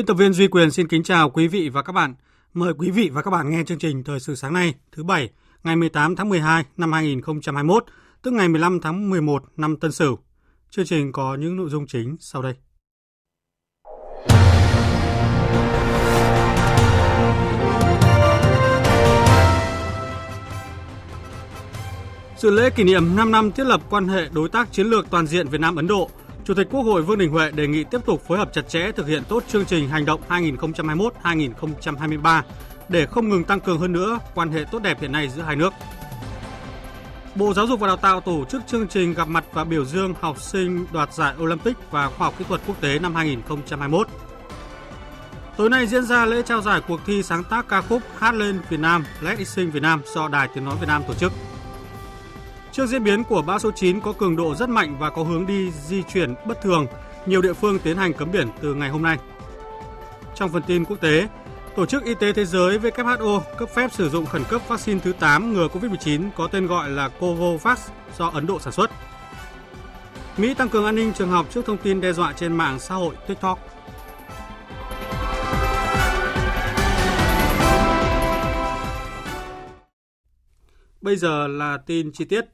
Biên tập viên Duy Quyền xin kính chào quý vị và các bạn. Mời quý vị và các bạn nghe chương trình Thời sự sáng nay, thứ Bảy, ngày 18 tháng 12 năm 2021, tức ngày 15 tháng 11 năm Tân Sửu. Chương trình có những nội dung chính sau đây. Dự lễ kỷ niệm 5 năm thiết lập quan hệ đối tác chiến lược toàn diện Việt Nam Ấn Độ Chủ tịch Quốc hội Vương Đình Huệ đề nghị tiếp tục phối hợp chặt chẽ thực hiện tốt chương trình hành động 2021-2023 để không ngừng tăng cường hơn nữa quan hệ tốt đẹp hiện nay giữa hai nước. Bộ Giáo dục và Đào tạo tổ chức chương trình gặp mặt và biểu dương học sinh đoạt giải Olympic và khoa học kỹ thuật quốc tế năm 2021. Tối nay diễn ra lễ trao giải cuộc thi sáng tác ca khúc Hát lên Việt Nam, Let It Sing Việt Nam do Đài Tiếng nói Việt Nam tổ chức. Trước diễn biến của bão số 9 có cường độ rất mạnh và có hướng đi di chuyển bất thường, nhiều địa phương tiến hành cấm biển từ ngày hôm nay. Trong phần tin quốc tế, Tổ chức Y tế Thế giới WHO cấp phép sử dụng khẩn cấp vaccine thứ 8 ngừa COVID-19 có tên gọi là Covovax do Ấn Độ sản xuất. Mỹ tăng cường an ninh trường học trước thông tin đe dọa trên mạng xã hội TikTok. Bây giờ là tin chi tiết.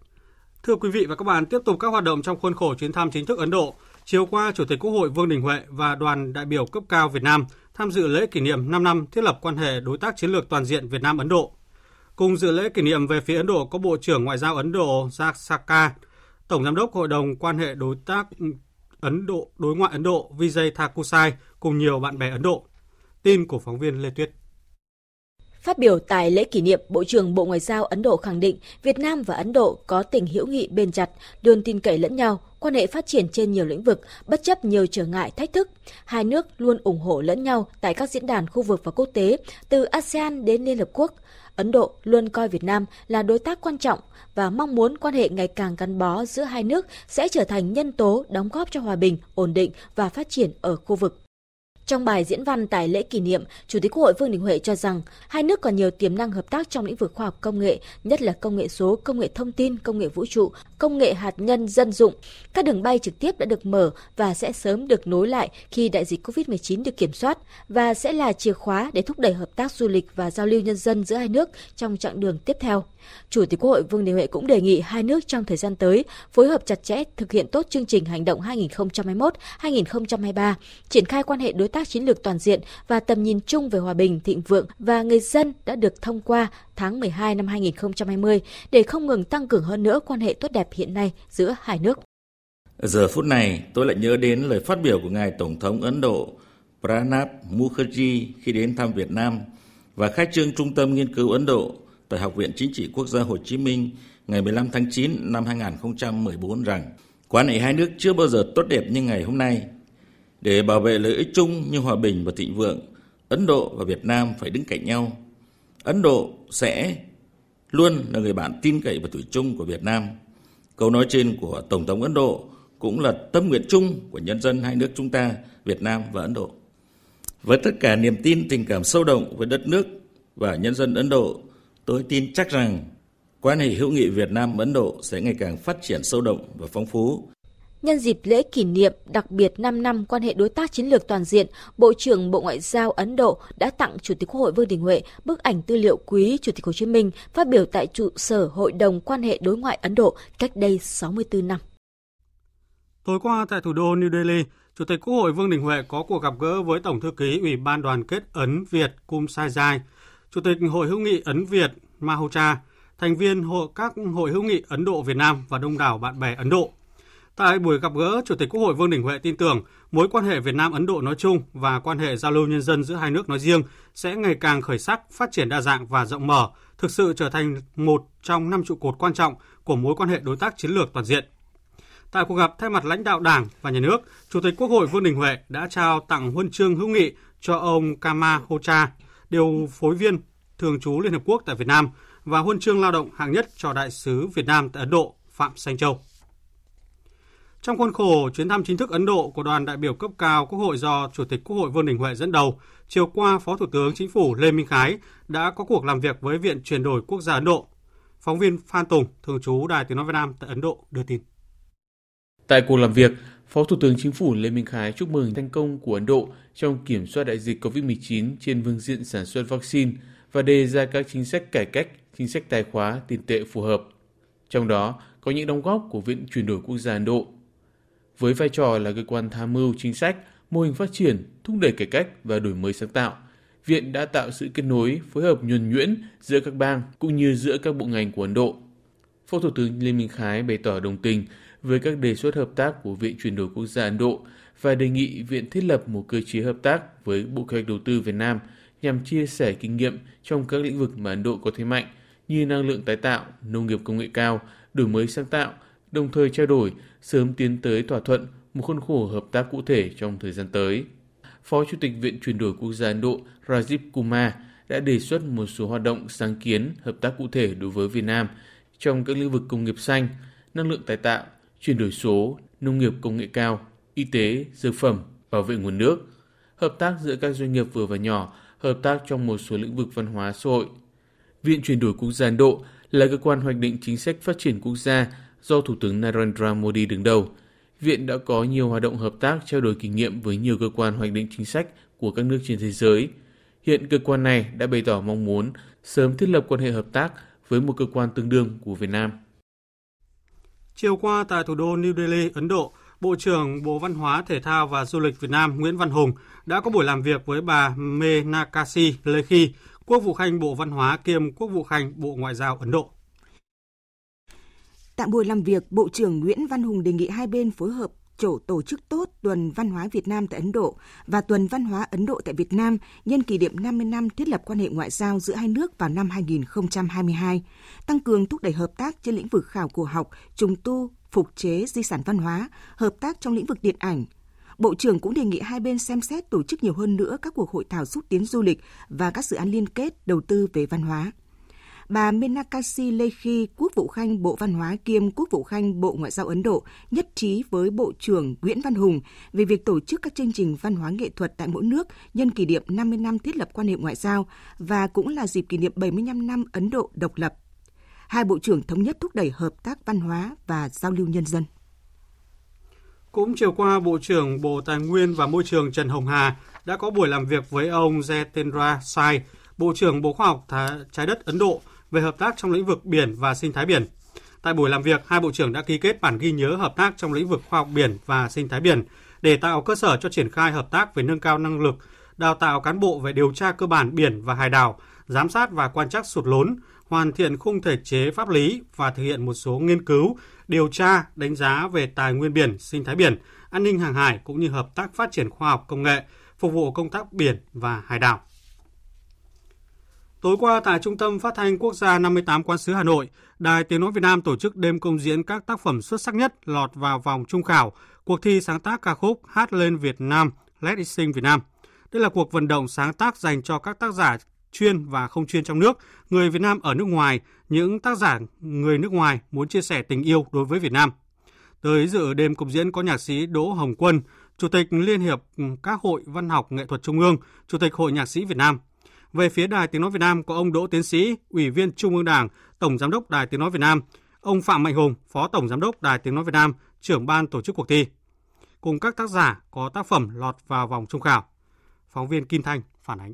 Thưa quý vị và các bạn, tiếp tục các hoạt động trong khuôn khổ chuyến thăm chính thức Ấn Độ, chiều qua Chủ tịch Quốc hội Vương Đình Huệ và đoàn đại biểu cấp cao Việt Nam tham dự lễ kỷ niệm 5 năm thiết lập quan hệ đối tác chiến lược toàn diện Việt Nam Ấn Độ. Cùng dự lễ kỷ niệm về phía Ấn Độ có Bộ trưởng Ngoại giao Ấn Độ Jaksaka, Tổng giám đốc Hội đồng quan hệ đối tác Ấn Độ đối ngoại Ấn Độ Vijay Thakusai cùng nhiều bạn bè Ấn Độ. Tin của phóng viên Lê Tuyết. Phát biểu tại lễ kỷ niệm, Bộ trưởng Bộ Ngoại giao Ấn Độ khẳng định Việt Nam và Ấn Độ có tình hữu nghị bền chặt, luôn tin cậy lẫn nhau, quan hệ phát triển trên nhiều lĩnh vực, bất chấp nhiều trở ngại, thách thức. Hai nước luôn ủng hộ lẫn nhau tại các diễn đàn khu vực và quốc tế, từ ASEAN đến Liên Hợp Quốc. Ấn Độ luôn coi Việt Nam là đối tác quan trọng và mong muốn quan hệ ngày càng gắn bó giữa hai nước sẽ trở thành nhân tố đóng góp cho hòa bình, ổn định và phát triển ở khu vực. Trong bài diễn văn tại lễ kỷ niệm, Chủ tịch Quốc hội Vương Đình Huệ cho rằng hai nước còn nhiều tiềm năng hợp tác trong lĩnh vực khoa học công nghệ, nhất là công nghệ số, công nghệ thông tin, công nghệ vũ trụ, công nghệ hạt nhân dân dụng. Các đường bay trực tiếp đã được mở và sẽ sớm được nối lại khi đại dịch COVID-19 được kiểm soát và sẽ là chìa khóa để thúc đẩy hợp tác du lịch và giao lưu nhân dân giữa hai nước trong chặng đường tiếp theo. Chủ tịch Quốc hội Vương Đình Huệ cũng đề nghị hai nước trong thời gian tới phối hợp chặt chẽ thực hiện tốt chương trình hành động 2021-2023, triển khai quan hệ đối tác chiến lược toàn diện và tầm nhìn chung về hòa bình, thịnh vượng và người dân đã được thông qua tháng 12 năm 2020 để không ngừng tăng cường hơn nữa quan hệ tốt đẹp hiện nay giữa hai nước. Giờ phút này, tôi lại nhớ đến lời phát biểu của ngài Tổng thống Ấn Độ Pranab Mukherjee khi đến thăm Việt Nam và khai trương Trung tâm Nghiên cứu Ấn Độ tại Học viện Chính trị Quốc gia Hồ Chí Minh ngày 15 tháng 9 năm 2014 rằng quan hệ hai nước chưa bao giờ tốt đẹp như ngày hôm nay. Để bảo vệ lợi ích chung như hòa bình và thịnh vượng, Ấn Độ và Việt Nam phải đứng cạnh nhau. Ấn Độ sẽ luôn là người bạn tin cậy và thủy chung của Việt Nam. Câu nói trên của Tổng thống Ấn Độ cũng là tâm nguyện chung của nhân dân hai nước chúng ta, Việt Nam và Ấn Độ. Với tất cả niềm tin tình cảm sâu đậm với đất nước và nhân dân Ấn Độ, Tôi tin chắc rằng quan hệ hữu nghị Việt Nam Ấn Độ sẽ ngày càng phát triển sâu đậm và phong phú. Nhân dịp lễ kỷ niệm đặc biệt 5 năm quan hệ đối tác chiến lược toàn diện, Bộ trưởng Bộ Ngoại giao Ấn Độ đã tặng Chủ tịch Quốc hội Vương Đình Huệ bức ảnh tư liệu quý Chủ tịch Hồ Chí Minh phát biểu tại trụ sở Hội đồng quan hệ đối ngoại Ấn Độ cách đây 64 năm. Tối qua tại thủ đô New Delhi, Chủ tịch Quốc hội Vương Đình Huệ có cuộc gặp gỡ với Tổng thư ký Ủy ban đoàn kết Ấn Việt Kum Sajai, Chủ tịch Hội hữu nghị Ấn Việt Mahocha, thành viên hội các hội hữu nghị Ấn Độ Việt Nam và đông đảo bạn bè Ấn Độ. Tại buổi gặp gỡ, Chủ tịch Quốc hội Vương Đình Huệ tin tưởng mối quan hệ Việt Nam Ấn Độ nói chung và quan hệ giao lưu nhân dân giữa hai nước nói riêng sẽ ngày càng khởi sắc, phát triển đa dạng và rộng mở, thực sự trở thành một trong năm trụ cột quan trọng của mối quan hệ đối tác chiến lược toàn diện. Tại cuộc gặp thay mặt lãnh đạo Đảng và Nhà nước, Chủ tịch Quốc hội Vương Đình Huệ đã trao tặng huân chương hữu nghị cho ông Kama Hocha, điều phối viên thường trú Liên Hợp Quốc tại Việt Nam và huân chương lao động hạng nhất cho đại sứ Việt Nam tại Ấn Độ Phạm Sanh Châu. Trong khuôn khổ chuyến thăm chính thức Ấn Độ của đoàn đại biểu cấp cao Quốc hội do Chủ tịch Quốc hội Vương Đình Huệ dẫn đầu, chiều qua Phó Thủ tướng Chính phủ Lê Minh Khái đã có cuộc làm việc với Viện chuyển đổi quốc gia Ấn Độ. Phóng viên Phan Tùng, thường trú Đài Tiếng nói Việt Nam tại Ấn Độ đưa tin. Tại cuộc làm việc, Phó Thủ tướng Chính phủ Lê Minh Khái chúc mừng thành công của Ấn Độ trong kiểm soát đại dịch COVID-19 trên phương diện sản xuất vaccine và đề ra các chính sách cải cách, chính sách tài khóa, tiền tệ phù hợp. Trong đó có những đóng góp của Viện chuyển đổi quốc gia Ấn Độ. Với vai trò là cơ quan tham mưu chính sách, mô hình phát triển, thúc đẩy cải cách và đổi mới sáng tạo, Viện đã tạo sự kết nối, phối hợp nhuần nhuyễn giữa các bang cũng như giữa các bộ ngành của Ấn Độ. Phó Thủ tướng Lê Minh Khái bày tỏ đồng tình với các đề xuất hợp tác của Viện chuyển đổi quốc gia Ấn Độ và đề nghị Viện thiết lập một cơ chế hợp tác với Bộ Kế hoạch Đầu tư Việt Nam nhằm chia sẻ kinh nghiệm trong các lĩnh vực mà Ấn Độ có thế mạnh như năng lượng tái tạo, nông nghiệp công nghệ cao, đổi mới sáng tạo, đồng thời trao đổi sớm tiến tới thỏa thuận một khuôn khổ hợp tác cụ thể trong thời gian tới. Phó Chủ tịch Viện chuyển đổi quốc gia Ấn Độ Rajiv Kumar đã đề xuất một số hoạt động sáng kiến hợp tác cụ thể đối với Việt Nam trong các lĩnh vực công nghiệp xanh, năng lượng tái tạo, chuyển đổi số, nông nghiệp công nghệ cao, y tế, dược phẩm, bảo vệ nguồn nước, hợp tác giữa các doanh nghiệp vừa và nhỏ, hợp tác trong một số lĩnh vực văn hóa xã hội. Viện chuyển đổi quốc gia Ấn Độ là cơ quan hoạch định chính sách phát triển quốc gia do Thủ tướng Narendra Modi đứng đầu. Viện đã có nhiều hoạt động hợp tác trao đổi kinh nghiệm với nhiều cơ quan hoạch định chính sách của các nước trên thế giới. Hiện cơ quan này đã bày tỏ mong muốn sớm thiết lập quan hệ hợp tác với một cơ quan tương đương của Việt Nam. Chiều qua tại thủ đô New Delhi, Ấn Độ, Bộ trưởng Bộ Văn hóa, Thể thao và Du lịch Việt Nam Nguyễn Văn Hùng đã có buổi làm việc với bà Menakasi Lekhi, Quốc vụ Khanh Bộ Văn hóa kiêm Quốc vụ Khanh Bộ Ngoại giao Ấn Độ. Tại buổi làm việc, Bộ trưởng Nguyễn Văn Hùng đề nghị hai bên phối hợp chỗ tổ chức tốt Tuần Văn hóa Việt Nam tại Ấn Độ và Tuần Văn hóa Ấn Độ tại Việt Nam nhân kỷ niệm 50 năm thiết lập quan hệ ngoại giao giữa hai nước vào năm 2022, tăng cường thúc đẩy hợp tác trên lĩnh vực khảo cổ học, trùng tu, phục chế di sản văn hóa, hợp tác trong lĩnh vực điện ảnh. Bộ trưởng cũng đề nghị hai bên xem xét tổ chức nhiều hơn nữa các cuộc hội thảo xúc tiến du lịch và các dự án liên kết đầu tư về văn hóa bà Menakasi Lekhi, Quốc vụ Khanh Bộ Văn hóa kiêm Quốc vụ Khanh Bộ Ngoại giao Ấn Độ nhất trí với Bộ trưởng Nguyễn Văn Hùng về việc tổ chức các chương trình văn hóa nghệ thuật tại mỗi nước nhân kỷ niệm 50 năm thiết lập quan hệ ngoại giao và cũng là dịp kỷ niệm 75 năm Ấn Độ độc lập. Hai bộ trưởng thống nhất thúc đẩy hợp tác văn hóa và giao lưu nhân dân. Cũng chiều qua, Bộ trưởng Bộ Tài nguyên và Môi trường Trần Hồng Hà đã có buổi làm việc với ông Jitendra Sai, Bộ trưởng Bộ Khoa học Trái đất Ấn Độ về hợp tác trong lĩnh vực biển và sinh thái biển. Tại buổi làm việc, hai bộ trưởng đã ký kết bản ghi nhớ hợp tác trong lĩnh vực khoa học biển và sinh thái biển để tạo cơ sở cho triển khai hợp tác về nâng cao năng lực, đào tạo cán bộ về điều tra cơ bản biển và hải đảo, giám sát và quan trắc sụt lún, hoàn thiện khung thể chế pháp lý và thực hiện một số nghiên cứu, điều tra, đánh giá về tài nguyên biển, sinh thái biển, an ninh hàng hải cũng như hợp tác phát triển khoa học công nghệ, phục vụ công tác biển và hải đảo. Tối qua tại Trung tâm Phát thanh Quốc gia 58 Quan sứ Hà Nội, Đài Tiếng Nói Việt Nam tổ chức đêm công diễn các tác phẩm xuất sắc nhất lọt vào vòng trung khảo cuộc thi sáng tác ca khúc Hát lên Việt Nam, Let It Sing Việt Nam. Đây là cuộc vận động sáng tác dành cho các tác giả chuyên và không chuyên trong nước, người Việt Nam ở nước ngoài, những tác giả người nước ngoài muốn chia sẻ tình yêu đối với Việt Nam. Tới dự đêm công diễn có nhạc sĩ Đỗ Hồng Quân, Chủ tịch Liên hiệp các hội văn học nghệ thuật Trung ương, Chủ tịch Hội Nhạc sĩ Việt Nam – về phía Đài Tiếng Nói Việt Nam có ông Đỗ Tiến Sĩ, Ủy viên Trung ương Đảng, Tổng Giám đốc Đài Tiếng Nói Việt Nam, ông Phạm Mạnh Hùng, Phó Tổng Giám đốc Đài Tiếng Nói Việt Nam, trưởng ban tổ chức cuộc thi. Cùng các tác giả có tác phẩm lọt vào vòng trung khảo. Phóng viên Kim Thanh phản ánh.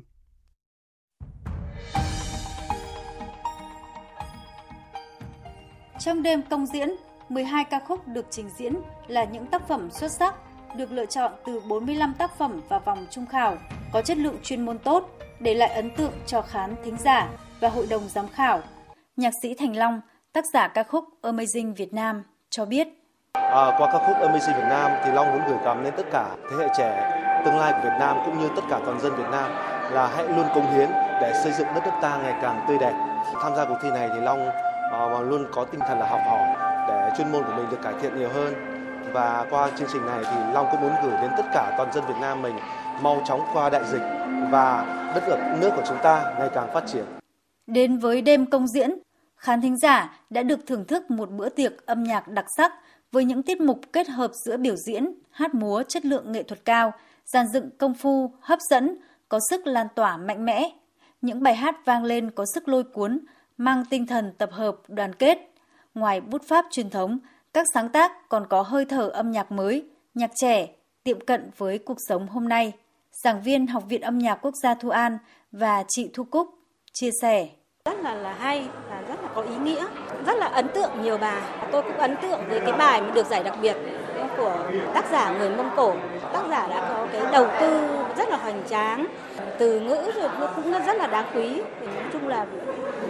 Trong đêm công diễn, 12 ca khúc được trình diễn là những tác phẩm xuất sắc, được lựa chọn từ 45 tác phẩm vào vòng trung khảo, có chất lượng chuyên môn tốt, để lại ấn tượng cho khán thính giả và hội đồng giám khảo. Nhạc sĩ Thành Long, tác giả ca khúc Amazing Việt Nam cho biết. À, qua các khúc Amazing Việt Nam thì Long muốn gửi gắm đến tất cả thế hệ trẻ tương lai của Việt Nam cũng như tất cả toàn dân Việt Nam là hãy luôn cống hiến để xây dựng đất nước ta ngày càng tươi đẹp. Tham gia cuộc thi này thì Long uh, luôn có tinh thần là học hỏi để chuyên môn của mình được cải thiện nhiều hơn và qua chương trình này thì Long cũng muốn gửi đến tất cả toàn dân Việt Nam mình mau chóng qua đại dịch và đất nước nước của chúng ta ngày càng phát triển. Đến với đêm công diễn, khán thính giả đã được thưởng thức một bữa tiệc âm nhạc đặc sắc với những tiết mục kết hợp giữa biểu diễn, hát múa chất lượng nghệ thuật cao, dàn dựng công phu, hấp dẫn, có sức lan tỏa mạnh mẽ. Những bài hát vang lên có sức lôi cuốn, mang tinh thần tập hợp, đoàn kết. Ngoài bút pháp truyền thống, các sáng tác còn có hơi thở âm nhạc mới, nhạc trẻ, tiệm cận với cuộc sống hôm nay. Giảng viên Học viện Âm nhạc Quốc gia Thu An và chị Thu Cúc chia sẻ. Rất là là hay và rất là có ý nghĩa, rất là ấn tượng nhiều bài. Tôi cũng ấn tượng với cái bài mà được giải đặc biệt của tác giả người Mông Cổ. Tác giả đã có cái đầu tư rất là hoành tráng, từ ngữ rồi cũng rất là đáng quý. Nói chung là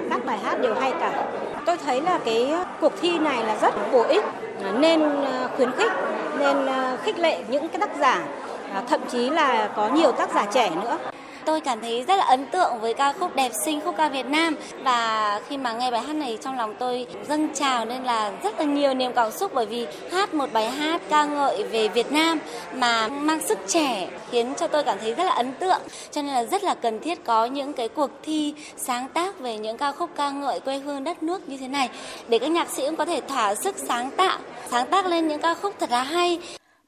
các bài hát đều hay cả. Tôi thấy là cái cuộc thi này là rất bổ ích, à, nên à, khuyến khích, nên à, khích lệ những cái tác giả, thậm chí là có nhiều tác giả trẻ nữa. Tôi cảm thấy rất là ấn tượng với ca khúc Đẹp Sinh khúc ca Việt Nam. Và khi mà nghe bài hát này trong lòng tôi dâng trào nên là rất là nhiều niềm cảm xúc bởi vì hát một bài hát ca ngợi về Việt Nam mà mang sức trẻ khiến cho tôi cảm thấy rất là ấn tượng. Cho nên là rất là cần thiết có những cái cuộc thi sáng tác về những ca khúc ca ngợi quê hương đất nước như thế này để các nhạc sĩ cũng có thể thỏa sức sáng tạo, sáng tác lên những ca khúc thật là hay.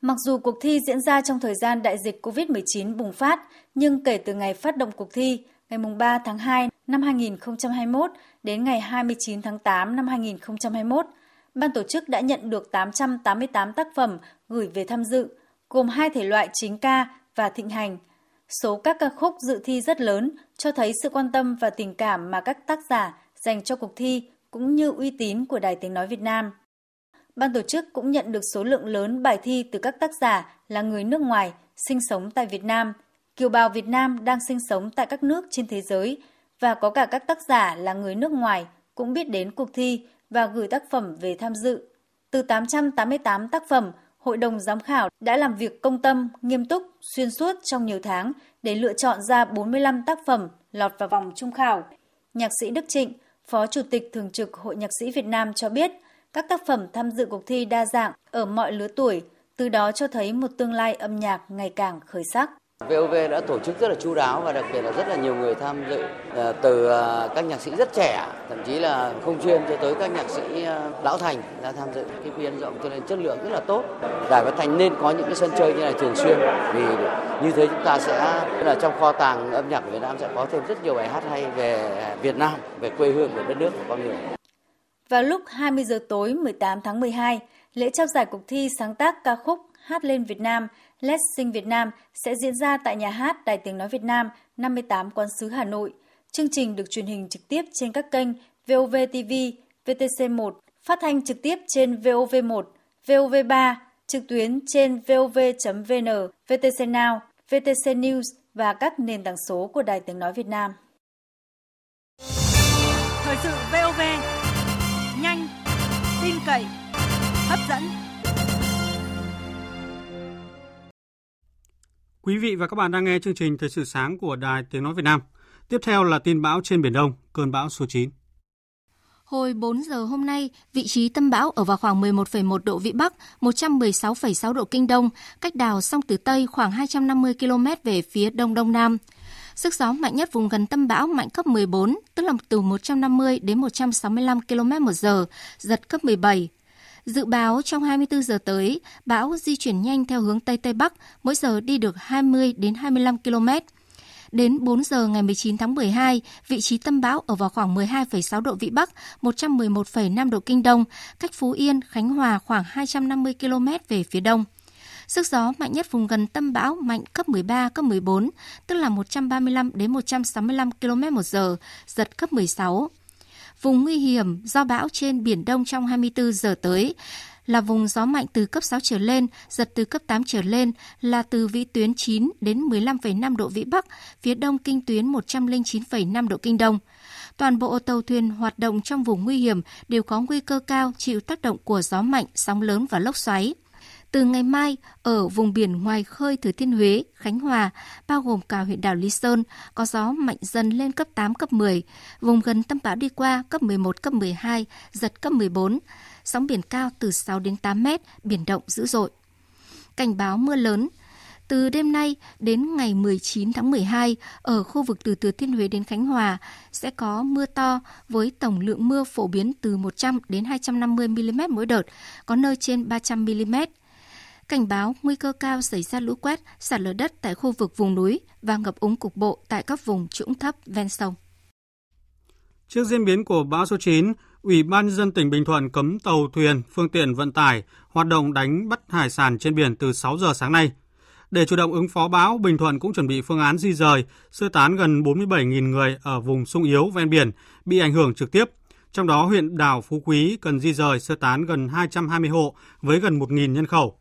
Mặc dù cuộc thi diễn ra trong thời gian đại dịch COVID-19 bùng phát, nhưng kể từ ngày phát động cuộc thi, ngày 3 tháng 2 năm 2021 đến ngày 29 tháng 8 năm 2021, ban tổ chức đã nhận được 888 tác phẩm gửi về tham dự, gồm hai thể loại chính ca và thịnh hành. Số các ca khúc dự thi rất lớn, cho thấy sự quan tâm và tình cảm mà các tác giả dành cho cuộc thi cũng như uy tín của Đài Tiếng Nói Việt Nam. Ban tổ chức cũng nhận được số lượng lớn bài thi từ các tác giả là người nước ngoài sinh sống tại Việt Nam, kiều bào Việt Nam đang sinh sống tại các nước trên thế giới và có cả các tác giả là người nước ngoài cũng biết đến cuộc thi và gửi tác phẩm về tham dự. Từ 888 tác phẩm, Hội đồng giám khảo đã làm việc công tâm, nghiêm túc, xuyên suốt trong nhiều tháng để lựa chọn ra 45 tác phẩm lọt vào vòng trung khảo. Nhạc sĩ Đức Trịnh, Phó Chủ tịch Thường trực Hội Nhạc sĩ Việt Nam cho biết – các tác phẩm tham dự cuộc thi đa dạng ở mọi lứa tuổi, từ đó cho thấy một tương lai âm nhạc ngày càng khởi sắc. VOV đã tổ chức rất là chu đáo và đặc biệt là rất là nhiều người tham dự ờ, từ ờ, các nhạc sĩ rất trẻ, thậm chí là không chuyên cho tới các nhạc sĩ ờ, lão thành đã tham dự cái biên rộng cho nên chất lượng rất là tốt. Đài Phát Thanh nên có những cái sân chơi như này thường xuyên vì như thế chúng ta sẽ là trong kho tàng âm nhạc của Việt Nam sẽ có thêm rất nhiều bài hát hay về Việt Nam, về quê hương của đất nước của con người. Vào lúc 20 giờ tối 18 tháng 12, lễ trao giải cuộc thi sáng tác ca khúc Hát lên Việt Nam, Let's Sing Việt Nam sẽ diễn ra tại nhà hát Đài Tiếng Nói Việt Nam 58 Quán sứ Hà Nội. Chương trình được truyền hình trực tiếp trên các kênh VOV TV, VTC1, phát thanh trực tiếp trên VOV1, VOV3, trực tuyến trên vov.vn, VTC Now, VTC News và các nền tảng số của Đài Tiếng Nói Việt Nam. Thời sự VOV tin cậy, hấp dẫn. Quý vị và các bạn đang nghe chương trình Thời sự sáng của Đài Tiếng Nói Việt Nam. Tiếp theo là tin bão trên Biển Đông, cơn bão số 9. Hồi 4 giờ hôm nay, vị trí tâm bão ở vào khoảng 11,1 độ Vĩ Bắc, 116,6 độ Kinh Đông, cách đảo sông Tử Tây khoảng 250 km về phía Đông Đông Nam. Sức gió mạnh nhất vùng gần tâm bão mạnh cấp 14, tức là từ 150 đến 165 km một giờ, giật cấp 17. Dự báo trong 24 giờ tới, bão di chuyển nhanh theo hướng Tây Tây Bắc, mỗi giờ đi được 20 đến 25 km. Đến 4 giờ ngày 19 tháng 12, vị trí tâm bão ở vào khoảng 12,6 độ Vĩ Bắc, 111,5 độ Kinh Đông, cách Phú Yên, Khánh Hòa khoảng 250 km về phía đông. Sức gió mạnh nhất vùng gần tâm bão mạnh cấp 13, cấp 14, tức là 135 đến 165 km một giờ, giật cấp 16. Vùng nguy hiểm do bão trên Biển Đông trong 24 giờ tới là vùng gió mạnh từ cấp 6 trở lên, giật từ cấp 8 trở lên là từ vĩ tuyến 9 đến 15,5 độ vĩ Bắc, phía đông kinh tuyến 109,5 độ kinh đông. Toàn bộ tàu thuyền hoạt động trong vùng nguy hiểm đều có nguy cơ cao chịu tác động của gió mạnh, sóng lớn và lốc xoáy. Từ ngày mai, ở vùng biển ngoài khơi Thừa Thiên Huế, Khánh Hòa, bao gồm cả huyện đảo Lý Sơn, có gió mạnh dần lên cấp 8, cấp 10. Vùng gần tâm bão đi qua cấp 11, cấp 12, giật cấp 14. Sóng biển cao từ 6 đến 8 mét, biển động dữ dội. Cảnh báo mưa lớn, từ đêm nay đến ngày 19 tháng 12, ở khu vực từ Thừa Thiên Huế đến Khánh Hòa sẽ có mưa to với tổng lượng mưa phổ biến từ 100 đến 250 mm mỗi đợt, có nơi trên 300 mm cảnh báo nguy cơ cao xảy ra lũ quét, sạt lở đất tại khu vực vùng núi và ngập úng cục bộ tại các vùng trũng thấp ven sông. Trước diễn biến của bão số 9, Ủy ban nhân dân tỉnh Bình Thuận cấm tàu thuyền, phương tiện vận tải hoạt động đánh bắt hải sản trên biển từ 6 giờ sáng nay. Để chủ động ứng phó bão, Bình Thuận cũng chuẩn bị phương án di rời, sơ tán gần 47.000 người ở vùng sung yếu ven biển bị ảnh hưởng trực tiếp. Trong đó huyện đảo Phú Quý cần di rời sơ tán gần 220 hộ với gần 1.000 nhân khẩu.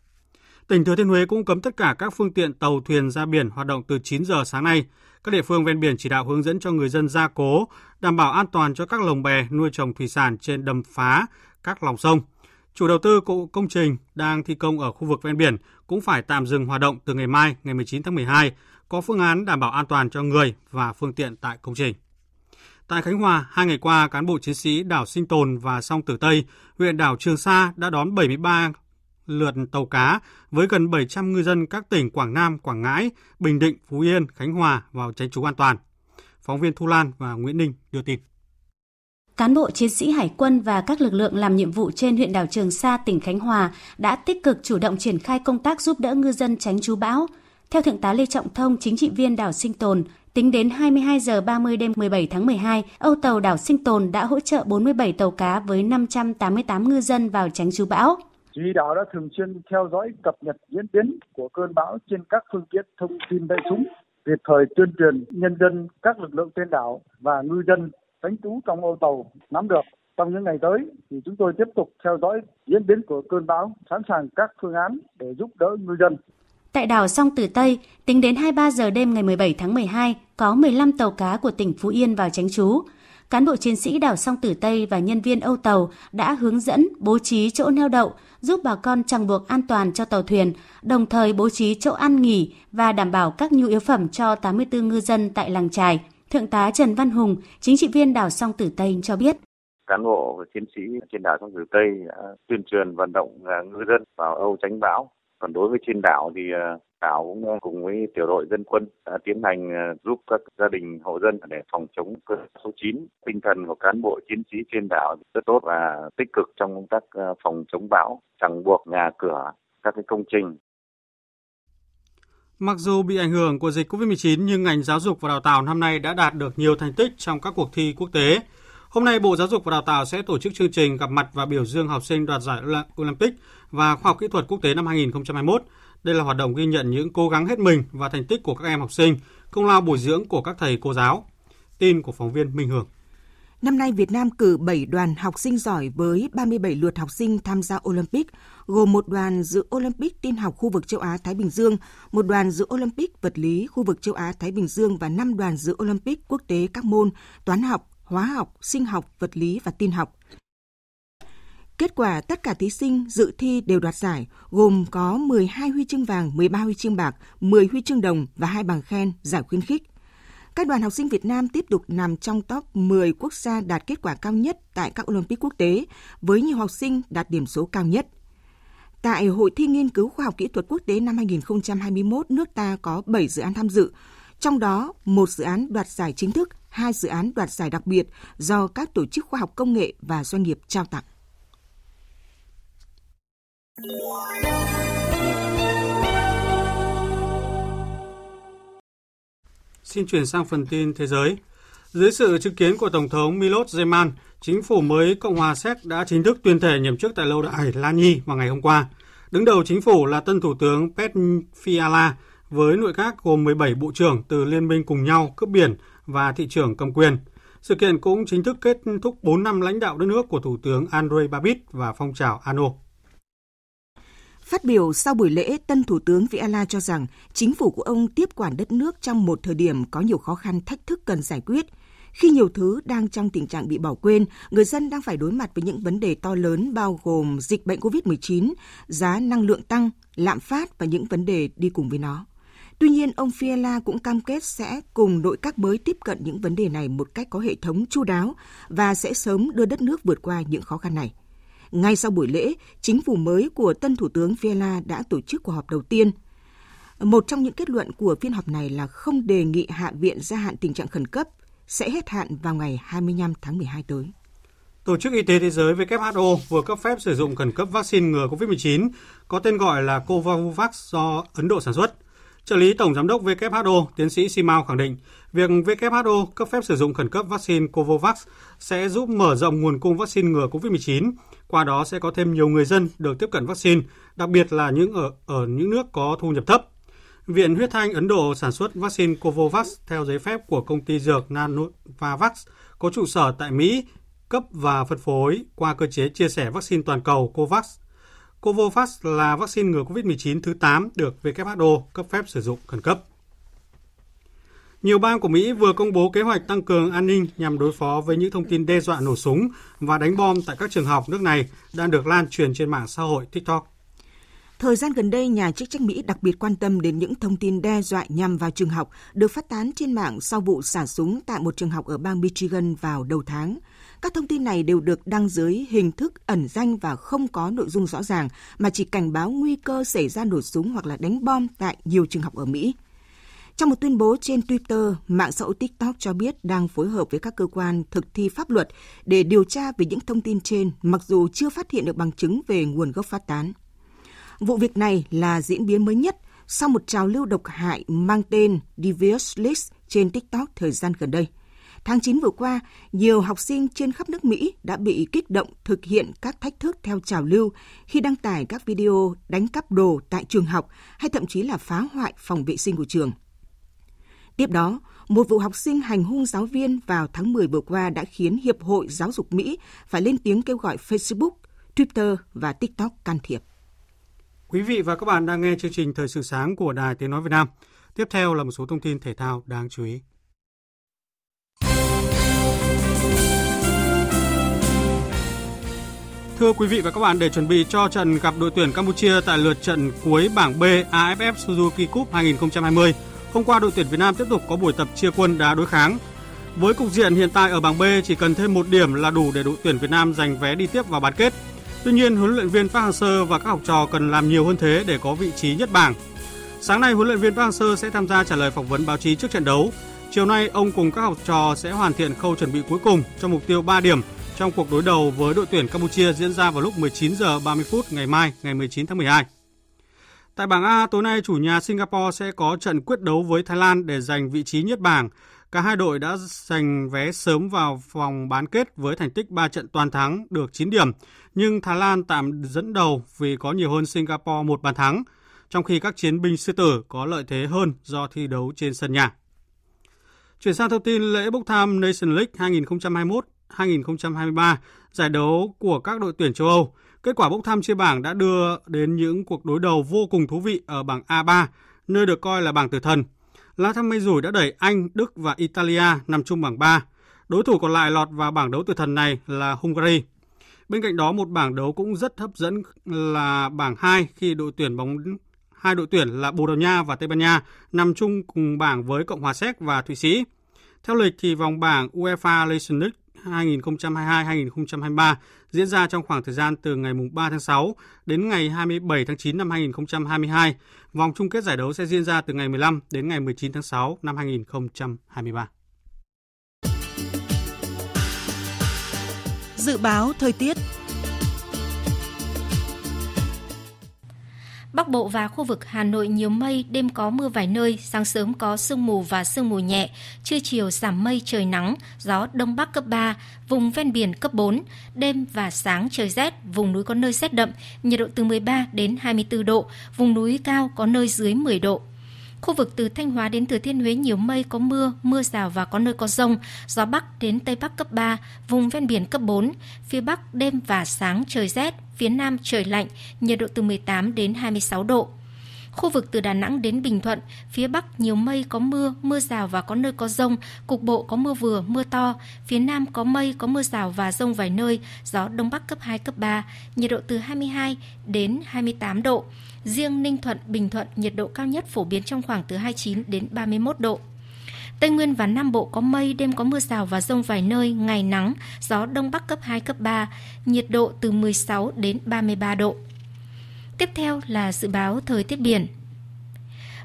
Tỉnh Thừa Thiên Huế cũng cấm tất cả các phương tiện tàu thuyền ra biển hoạt động từ 9 giờ sáng nay. Các địa phương ven biển chỉ đạo hướng dẫn cho người dân gia cố, đảm bảo an toàn cho các lồng bè nuôi trồng thủy sản trên đầm phá, các lòng sông. Chủ đầu tư công trình đang thi công ở khu vực ven biển cũng phải tạm dừng hoạt động từ ngày mai, ngày 19 tháng 12, có phương án đảm bảo an toàn cho người và phương tiện tại công trình. Tại Khánh Hòa, hai ngày qua, cán bộ chiến sĩ đảo Sinh Tồn và Song Tử Tây, huyện đảo Trường Sa đã đón 73 lượt tàu cá với gần 700 ngư dân các tỉnh Quảng Nam, Quảng Ngãi, Bình Định, Phú Yên, Khánh Hòa vào tránh trú an toàn. Phóng viên Thu Lan và Nguyễn Ninh đưa tin. Cán bộ chiến sĩ hải quân và các lực lượng làm nhiệm vụ trên huyện đảo Trường Sa, tỉnh Khánh Hòa đã tích cực chủ động triển khai công tác giúp đỡ ngư dân tránh trú bão. Theo Thượng tá Lê Trọng Thông, chính trị viên đảo Sinh Tồn, tính đến 22 giờ 30 đêm 17 tháng 12, Âu tàu đảo Sinh Tồn đã hỗ trợ 47 tàu cá với 588 ngư dân vào tránh trú bão. Chỉ đạo đã thường xuyên theo dõi cập nhật diễn biến của cơn bão trên các phương tiện thông tin đại chúng, kịp thời tuyên truyền nhân dân các lực lượng trên đảo và ngư dân tránh trú trong ô tàu nắm được. Trong những ngày tới thì chúng tôi tiếp tục theo dõi diễn biến của cơn bão, sẵn sàng các phương án để giúp đỡ ngư dân. Tại đảo Song Tử Tây, tính đến 23 giờ đêm ngày 17 tháng 12, có 15 tàu cá của tỉnh Phú Yên vào tránh trú. Cán bộ chiến sĩ đảo Song Tử Tây và nhân viên Âu Tàu đã hướng dẫn bố trí chỗ neo đậu, giúp bà con chẳng buộc an toàn cho tàu thuyền, đồng thời bố trí chỗ ăn nghỉ và đảm bảo các nhu yếu phẩm cho 84 ngư dân tại làng trài. Thượng tá Trần Văn Hùng, chính trị viên đảo Song Tử Tây cho biết cán bộ và chiến sĩ trên đảo Song Tử Tây đã tuyên truyền vận động à, ngư dân vào Âu tránh bão. Còn đối với trên đảo thì ờ, đảo cũng ờ, cùng với tiểu đội dân quân đã tiến hành ờ, giúp các gia đình hộ dân để phòng chống cơn số 9. Tinh thần của cán bộ chiến sĩ trên đảo rất tốt và tích cực trong công tác phòng chống bão, chẳng buộc nhà cửa, các cái công trình Mặc dù bị ảnh hưởng của dịch COVID-19 nhưng ngành giáo dục và đào tạo năm nay đã đạt được nhiều thành tích trong các cuộc thi quốc tế. Hôm nay Bộ Giáo dục và Đào tạo sẽ tổ chức chương trình gặp mặt và biểu dương học sinh đoạt giải Olympic và khoa học kỹ thuật quốc tế năm 2021. Đây là hoạt động ghi nhận những cố gắng hết mình và thành tích của các em học sinh, công lao bồi dưỡng của các thầy cô giáo. Tin của phóng viên Minh Hường. Năm nay Việt Nam cử 7 đoàn học sinh giỏi với 37 lượt học sinh tham gia Olympic, gồm một đoàn dự Olympic tin học khu vực châu Á Thái Bình Dương, một đoàn dự Olympic vật lý khu vực châu Á Thái Bình Dương và 5 đoàn dự Olympic quốc tế các môn toán học, hóa học, sinh học, vật lý và tin học. Kết quả tất cả thí sinh dự thi đều đoạt giải, gồm có 12 huy chương vàng, 13 huy chương bạc, 10 huy chương đồng và hai bằng khen, giải khuyến khích. Các đoàn học sinh Việt Nam tiếp tục nằm trong top 10 quốc gia đạt kết quả cao nhất tại các Olympic quốc tế, với nhiều học sinh đạt điểm số cao nhất. Tại Hội thi nghiên cứu khoa học kỹ thuật quốc tế năm 2021, nước ta có 7 dự án tham dự, trong đó một dự án đoạt giải chính thức, hai dự án đoạt giải đặc biệt do các tổ chức khoa học công nghệ và doanh nghiệp trao tặng. Xin chuyển sang phần tin thế giới. Dưới sự chứng kiến của Tổng thống Milos Zeman, chính phủ mới Cộng hòa Séc đã chính thức tuyên thệ nhậm chức tại lâu đài Lani vào ngày hôm qua. Đứng đầu chính phủ là tân thủ tướng Pet Fiala với nội các gồm 17 bộ trưởng từ Liên minh cùng nhau cướp biển và thị trưởng cầm quyền. Sự kiện cũng chính thức kết thúc 4 năm lãnh đạo đất nước của Thủ tướng Andrei Babis và phong trào ANO. Phát biểu sau buổi lễ, tân Thủ tướng Viala cho rằng chính phủ của ông tiếp quản đất nước trong một thời điểm có nhiều khó khăn thách thức cần giải quyết. Khi nhiều thứ đang trong tình trạng bị bỏ quên, người dân đang phải đối mặt với những vấn đề to lớn bao gồm dịch bệnh COVID-19, giá năng lượng tăng, lạm phát và những vấn đề đi cùng với nó. Tuy nhiên, ông Fiala cũng cam kết sẽ cùng nội các mới tiếp cận những vấn đề này một cách có hệ thống chu đáo và sẽ sớm đưa đất nước vượt qua những khó khăn này. Ngay sau buổi lễ, chính phủ mới của tân Thủ tướng Fiala đã tổ chức cuộc họp đầu tiên. Một trong những kết luận của phiên họp này là không đề nghị Hạ viện gia hạn tình trạng khẩn cấp, sẽ hết hạn vào ngày 25 tháng 12 tới. Tổ chức Y tế Thế giới WHO vừa cấp phép sử dụng khẩn cấp vaccine ngừa COVID-19 có tên gọi là Covovax do Ấn Độ sản xuất. Trợ lý Tổng Giám đốc WHO, tiến sĩ Simao khẳng định, việc WHO cấp phép sử dụng khẩn cấp vaccine Covovax sẽ giúp mở rộng nguồn cung vaccine ngừa COVID-19, qua đó sẽ có thêm nhiều người dân được tiếp cận vaccine, đặc biệt là những ở, ở những nước có thu nhập thấp. Viện Huyết Thanh Ấn Độ sản xuất vaccine Covovax theo giấy phép của công ty dược Nanovavax có trụ sở tại Mỹ, cấp và phân phối qua cơ chế chia sẻ vaccine toàn cầu COVAX – Covovax là vaccine ngừa COVID-19 thứ 8 được WHO cấp phép sử dụng khẩn cấp. Nhiều bang của Mỹ vừa công bố kế hoạch tăng cường an ninh nhằm đối phó với những thông tin đe dọa nổ súng và đánh bom tại các trường học nước này đang được lan truyền trên mạng xã hội TikTok. Thời gian gần đây, nhà chức trách Mỹ đặc biệt quan tâm đến những thông tin đe dọa nhằm vào trường học được phát tán trên mạng sau vụ xả súng tại một trường học ở bang Michigan vào đầu tháng – các thông tin này đều được đăng dưới hình thức ẩn danh và không có nội dung rõ ràng mà chỉ cảnh báo nguy cơ xảy ra nổ súng hoặc là đánh bom tại nhiều trường học ở Mỹ. Trong một tuyên bố trên Twitter, mạng xã hội TikTok cho biết đang phối hợp với các cơ quan thực thi pháp luật để điều tra về những thông tin trên, mặc dù chưa phát hiện được bằng chứng về nguồn gốc phát tán. Vụ việc này là diễn biến mới nhất sau một trào lưu độc hại mang tên Devious List trên TikTok thời gian gần đây – Tháng 9 vừa qua, nhiều học sinh trên khắp nước Mỹ đã bị kích động thực hiện các thách thức theo trào lưu khi đăng tải các video đánh cắp đồ tại trường học hay thậm chí là phá hoại phòng vệ sinh của trường. Tiếp đó, một vụ học sinh hành hung giáo viên vào tháng 10 vừa qua đã khiến Hiệp hội Giáo dục Mỹ phải lên tiếng kêu gọi Facebook, Twitter và TikTok can thiệp. Quý vị và các bạn đang nghe chương trình Thời sự sáng của Đài Tiếng Nói Việt Nam. Tiếp theo là một số thông tin thể thao đáng chú ý. Thưa quý vị và các bạn, để chuẩn bị cho trận gặp đội tuyển Campuchia tại lượt trận cuối bảng B AFF Suzuki Cup 2020, hôm qua đội tuyển Việt Nam tiếp tục có buổi tập chia quân đá đối kháng. Với cục diện hiện tại ở bảng B chỉ cần thêm một điểm là đủ để đội tuyển Việt Nam giành vé đi tiếp vào bán kết. Tuy nhiên, huấn luyện viên Park Hang-seo và các học trò cần làm nhiều hơn thế để có vị trí nhất bảng. Sáng nay, huấn luyện viên Park Hang-seo sẽ tham gia trả lời phỏng vấn báo chí trước trận đấu. Chiều nay, ông cùng các học trò sẽ hoàn thiện khâu chuẩn bị cuối cùng cho mục tiêu 3 điểm trong cuộc đối đầu với đội tuyển Campuchia diễn ra vào lúc 19 giờ 30 phút ngày mai, ngày 19 tháng 12. Tại bảng A, tối nay chủ nhà Singapore sẽ có trận quyết đấu với Thái Lan để giành vị trí nhất bảng. Cả hai đội đã giành vé sớm vào vòng bán kết với thành tích 3 trận toàn thắng được 9 điểm, nhưng Thái Lan tạm dẫn đầu vì có nhiều hơn Singapore một bàn thắng, trong khi các chiến binh sư tử có lợi thế hơn do thi đấu trên sân nhà. Chuyển sang thông tin lễ bốc thăm Nation League 2021 2023, giải đấu của các đội tuyển châu Âu. Kết quả bốc thăm chia bảng đã đưa đến những cuộc đối đầu vô cùng thú vị ở bảng A3, nơi được coi là bảng tử thần. Lá thăm mây rủi đã đẩy Anh, Đức và Italia nằm chung bảng 3. Đối thủ còn lại lọt vào bảng đấu tử thần này là Hungary. Bên cạnh đó một bảng đấu cũng rất hấp dẫn là bảng 2 khi đội tuyển bóng hai đội tuyển là Bồ Đào Nha và Tây Ban Nha nằm chung cùng bảng với Cộng hòa Séc và Thụy Sĩ. Theo lịch thì vòng bảng UEFA Nations League 2022-2023 diễn ra trong khoảng thời gian từ ngày 3 tháng 6 đến ngày 27 tháng 9 năm 2022. Vòng chung kết giải đấu sẽ diễn ra từ ngày 15 đến ngày 19 tháng 6 năm 2023. Dự báo thời tiết Bắc Bộ và khu vực Hà Nội nhiều mây, đêm có mưa vài nơi, sáng sớm có sương mù và sương mù nhẹ, trưa chiều giảm mây trời nắng, gió đông bắc cấp 3, vùng ven biển cấp 4, đêm và sáng trời rét, vùng núi có nơi rét đậm, nhiệt độ từ 13 đến 24 độ, vùng núi cao có nơi dưới 10 độ. Khu vực từ Thanh Hóa đến Thừa Thiên Huế nhiều mây có mưa, mưa rào và có nơi có rông, gió Bắc đến Tây Bắc cấp 3, vùng ven biển cấp 4, phía Bắc đêm và sáng trời rét, phía Nam trời lạnh, nhiệt độ từ 18 đến 26 độ. Khu vực từ Đà Nẵng đến Bình Thuận, phía Bắc nhiều mây có mưa, mưa rào và có nơi có rông, cục bộ có mưa vừa, mưa to. Phía Nam có mây, có mưa rào và rông vài nơi, gió Đông Bắc cấp 2, cấp 3, nhiệt độ từ 22 đến 28 độ. Riêng Ninh Thuận, Bình Thuận, nhiệt độ cao nhất phổ biến trong khoảng từ 29 đến 31 độ. Tây Nguyên và Nam Bộ có mây, đêm có mưa rào và rông vài nơi, ngày nắng, gió Đông Bắc cấp 2, cấp 3, nhiệt độ từ 16 đến 33 độ. Tiếp theo là dự báo thời tiết biển.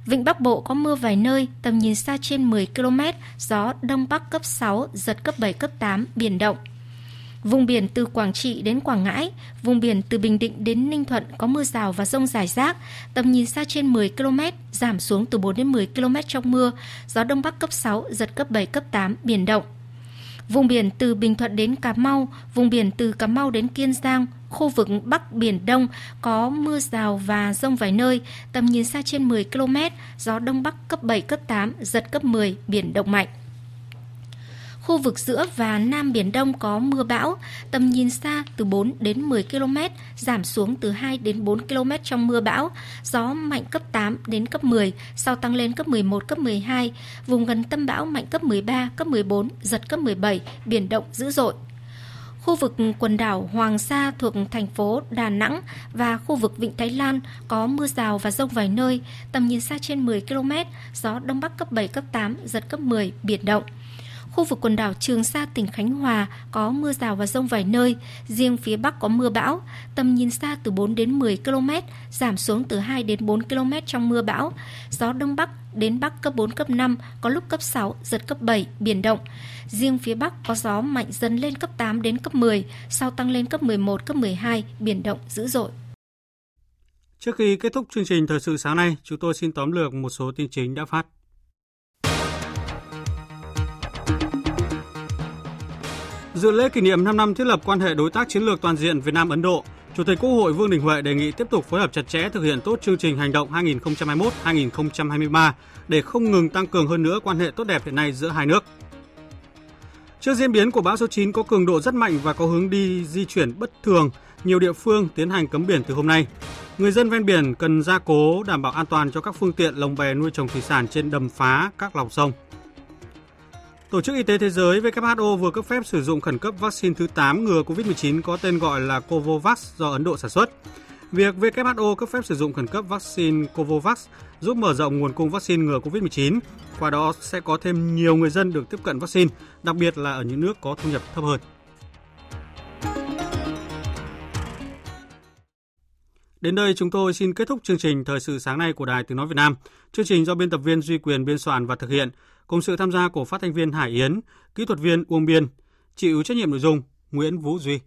Vịnh Bắc Bộ có mưa vài nơi, tầm nhìn xa trên 10 km, gió Đông Bắc cấp 6, giật cấp 7, cấp 8, biển động. Vùng biển từ Quảng Trị đến Quảng Ngãi, vùng biển từ Bình Định đến Ninh Thuận có mưa rào và rông rải rác, tầm nhìn xa trên 10 km, giảm xuống từ 4 đến 10 km trong mưa, gió Đông Bắc cấp 6, giật cấp 7, cấp 8, biển động. Vùng biển từ Bình Thuận đến Cà Mau, vùng biển từ Cà Mau đến Kiên Giang, khu vực Bắc Biển Đông có mưa rào và rông vài nơi, tầm nhìn xa trên 10 km, gió Đông Bắc cấp 7, cấp 8, giật cấp 10, biển động mạnh. Khu vực giữa và Nam Biển Đông có mưa bão, tầm nhìn xa từ 4 đến 10 km, giảm xuống từ 2 đến 4 km trong mưa bão, gió mạnh cấp 8 đến cấp 10, sau tăng lên cấp 11, cấp 12, vùng gần tâm bão mạnh cấp 13, cấp 14, giật cấp 17, biển động dữ dội. Khu vực quần đảo Hoàng Sa thuộc thành phố Đà Nẵng và khu vực Vịnh Thái Lan có mưa rào và rông vài nơi, tầm nhìn xa trên 10 km, gió Đông Bắc cấp 7, cấp 8, giật cấp 10, biển động. Khu vực quần đảo Trường Sa tỉnh Khánh Hòa có mưa rào và rông vài nơi, riêng phía Bắc có mưa bão, tầm nhìn xa từ 4 đến 10 km, giảm xuống từ 2 đến 4 km trong mưa bão. Gió Đông Bắc đến Bắc cấp 4, cấp 5, có lúc cấp 6, giật cấp 7, biển động. Riêng phía Bắc có gió mạnh dần lên cấp 8 đến cấp 10, sau tăng lên cấp 11, cấp 12, biển động dữ dội. Trước khi kết thúc chương trình thời sự sáng nay, chúng tôi xin tóm lược một số tin chính đã phát. Dự lễ kỷ niệm 5 năm thiết lập quan hệ đối tác chiến lược toàn diện Việt Nam Ấn Độ, Chủ tịch Quốc hội Vương Đình Huệ đề nghị tiếp tục phối hợp chặt chẽ thực hiện tốt chương trình hành động 2021-2023 để không ngừng tăng cường hơn nữa quan hệ tốt đẹp hiện nay giữa hai nước. Trước diễn biến của bão số 9 có cường độ rất mạnh và có hướng đi di chuyển bất thường, nhiều địa phương tiến hành cấm biển từ hôm nay. Người dân ven biển cần gia cố đảm bảo an toàn cho các phương tiện lồng bè nuôi trồng thủy sản trên đầm phá các lòng sông. Tổ chức Y tế Thế giới WHO vừa cấp phép sử dụng khẩn cấp vaccine thứ 8 ngừa COVID-19 có tên gọi là Covovax do Ấn Độ sản xuất. Việc WHO cấp phép sử dụng khẩn cấp vaccine Covovax giúp mở rộng nguồn cung vaccine ngừa COVID-19, qua đó sẽ có thêm nhiều người dân được tiếp cận vaccine, đặc biệt là ở những nước có thu nhập thấp hơn. Đến đây chúng tôi xin kết thúc chương trình Thời sự sáng nay của Đài Tiếng Nói Việt Nam. Chương trình do biên tập viên Duy Quyền biên soạn và thực hiện, cùng sự tham gia của phát thanh viên Hải Yến, kỹ thuật viên Uông Biên, chịu trách nhiệm nội dung Nguyễn Vũ Duy.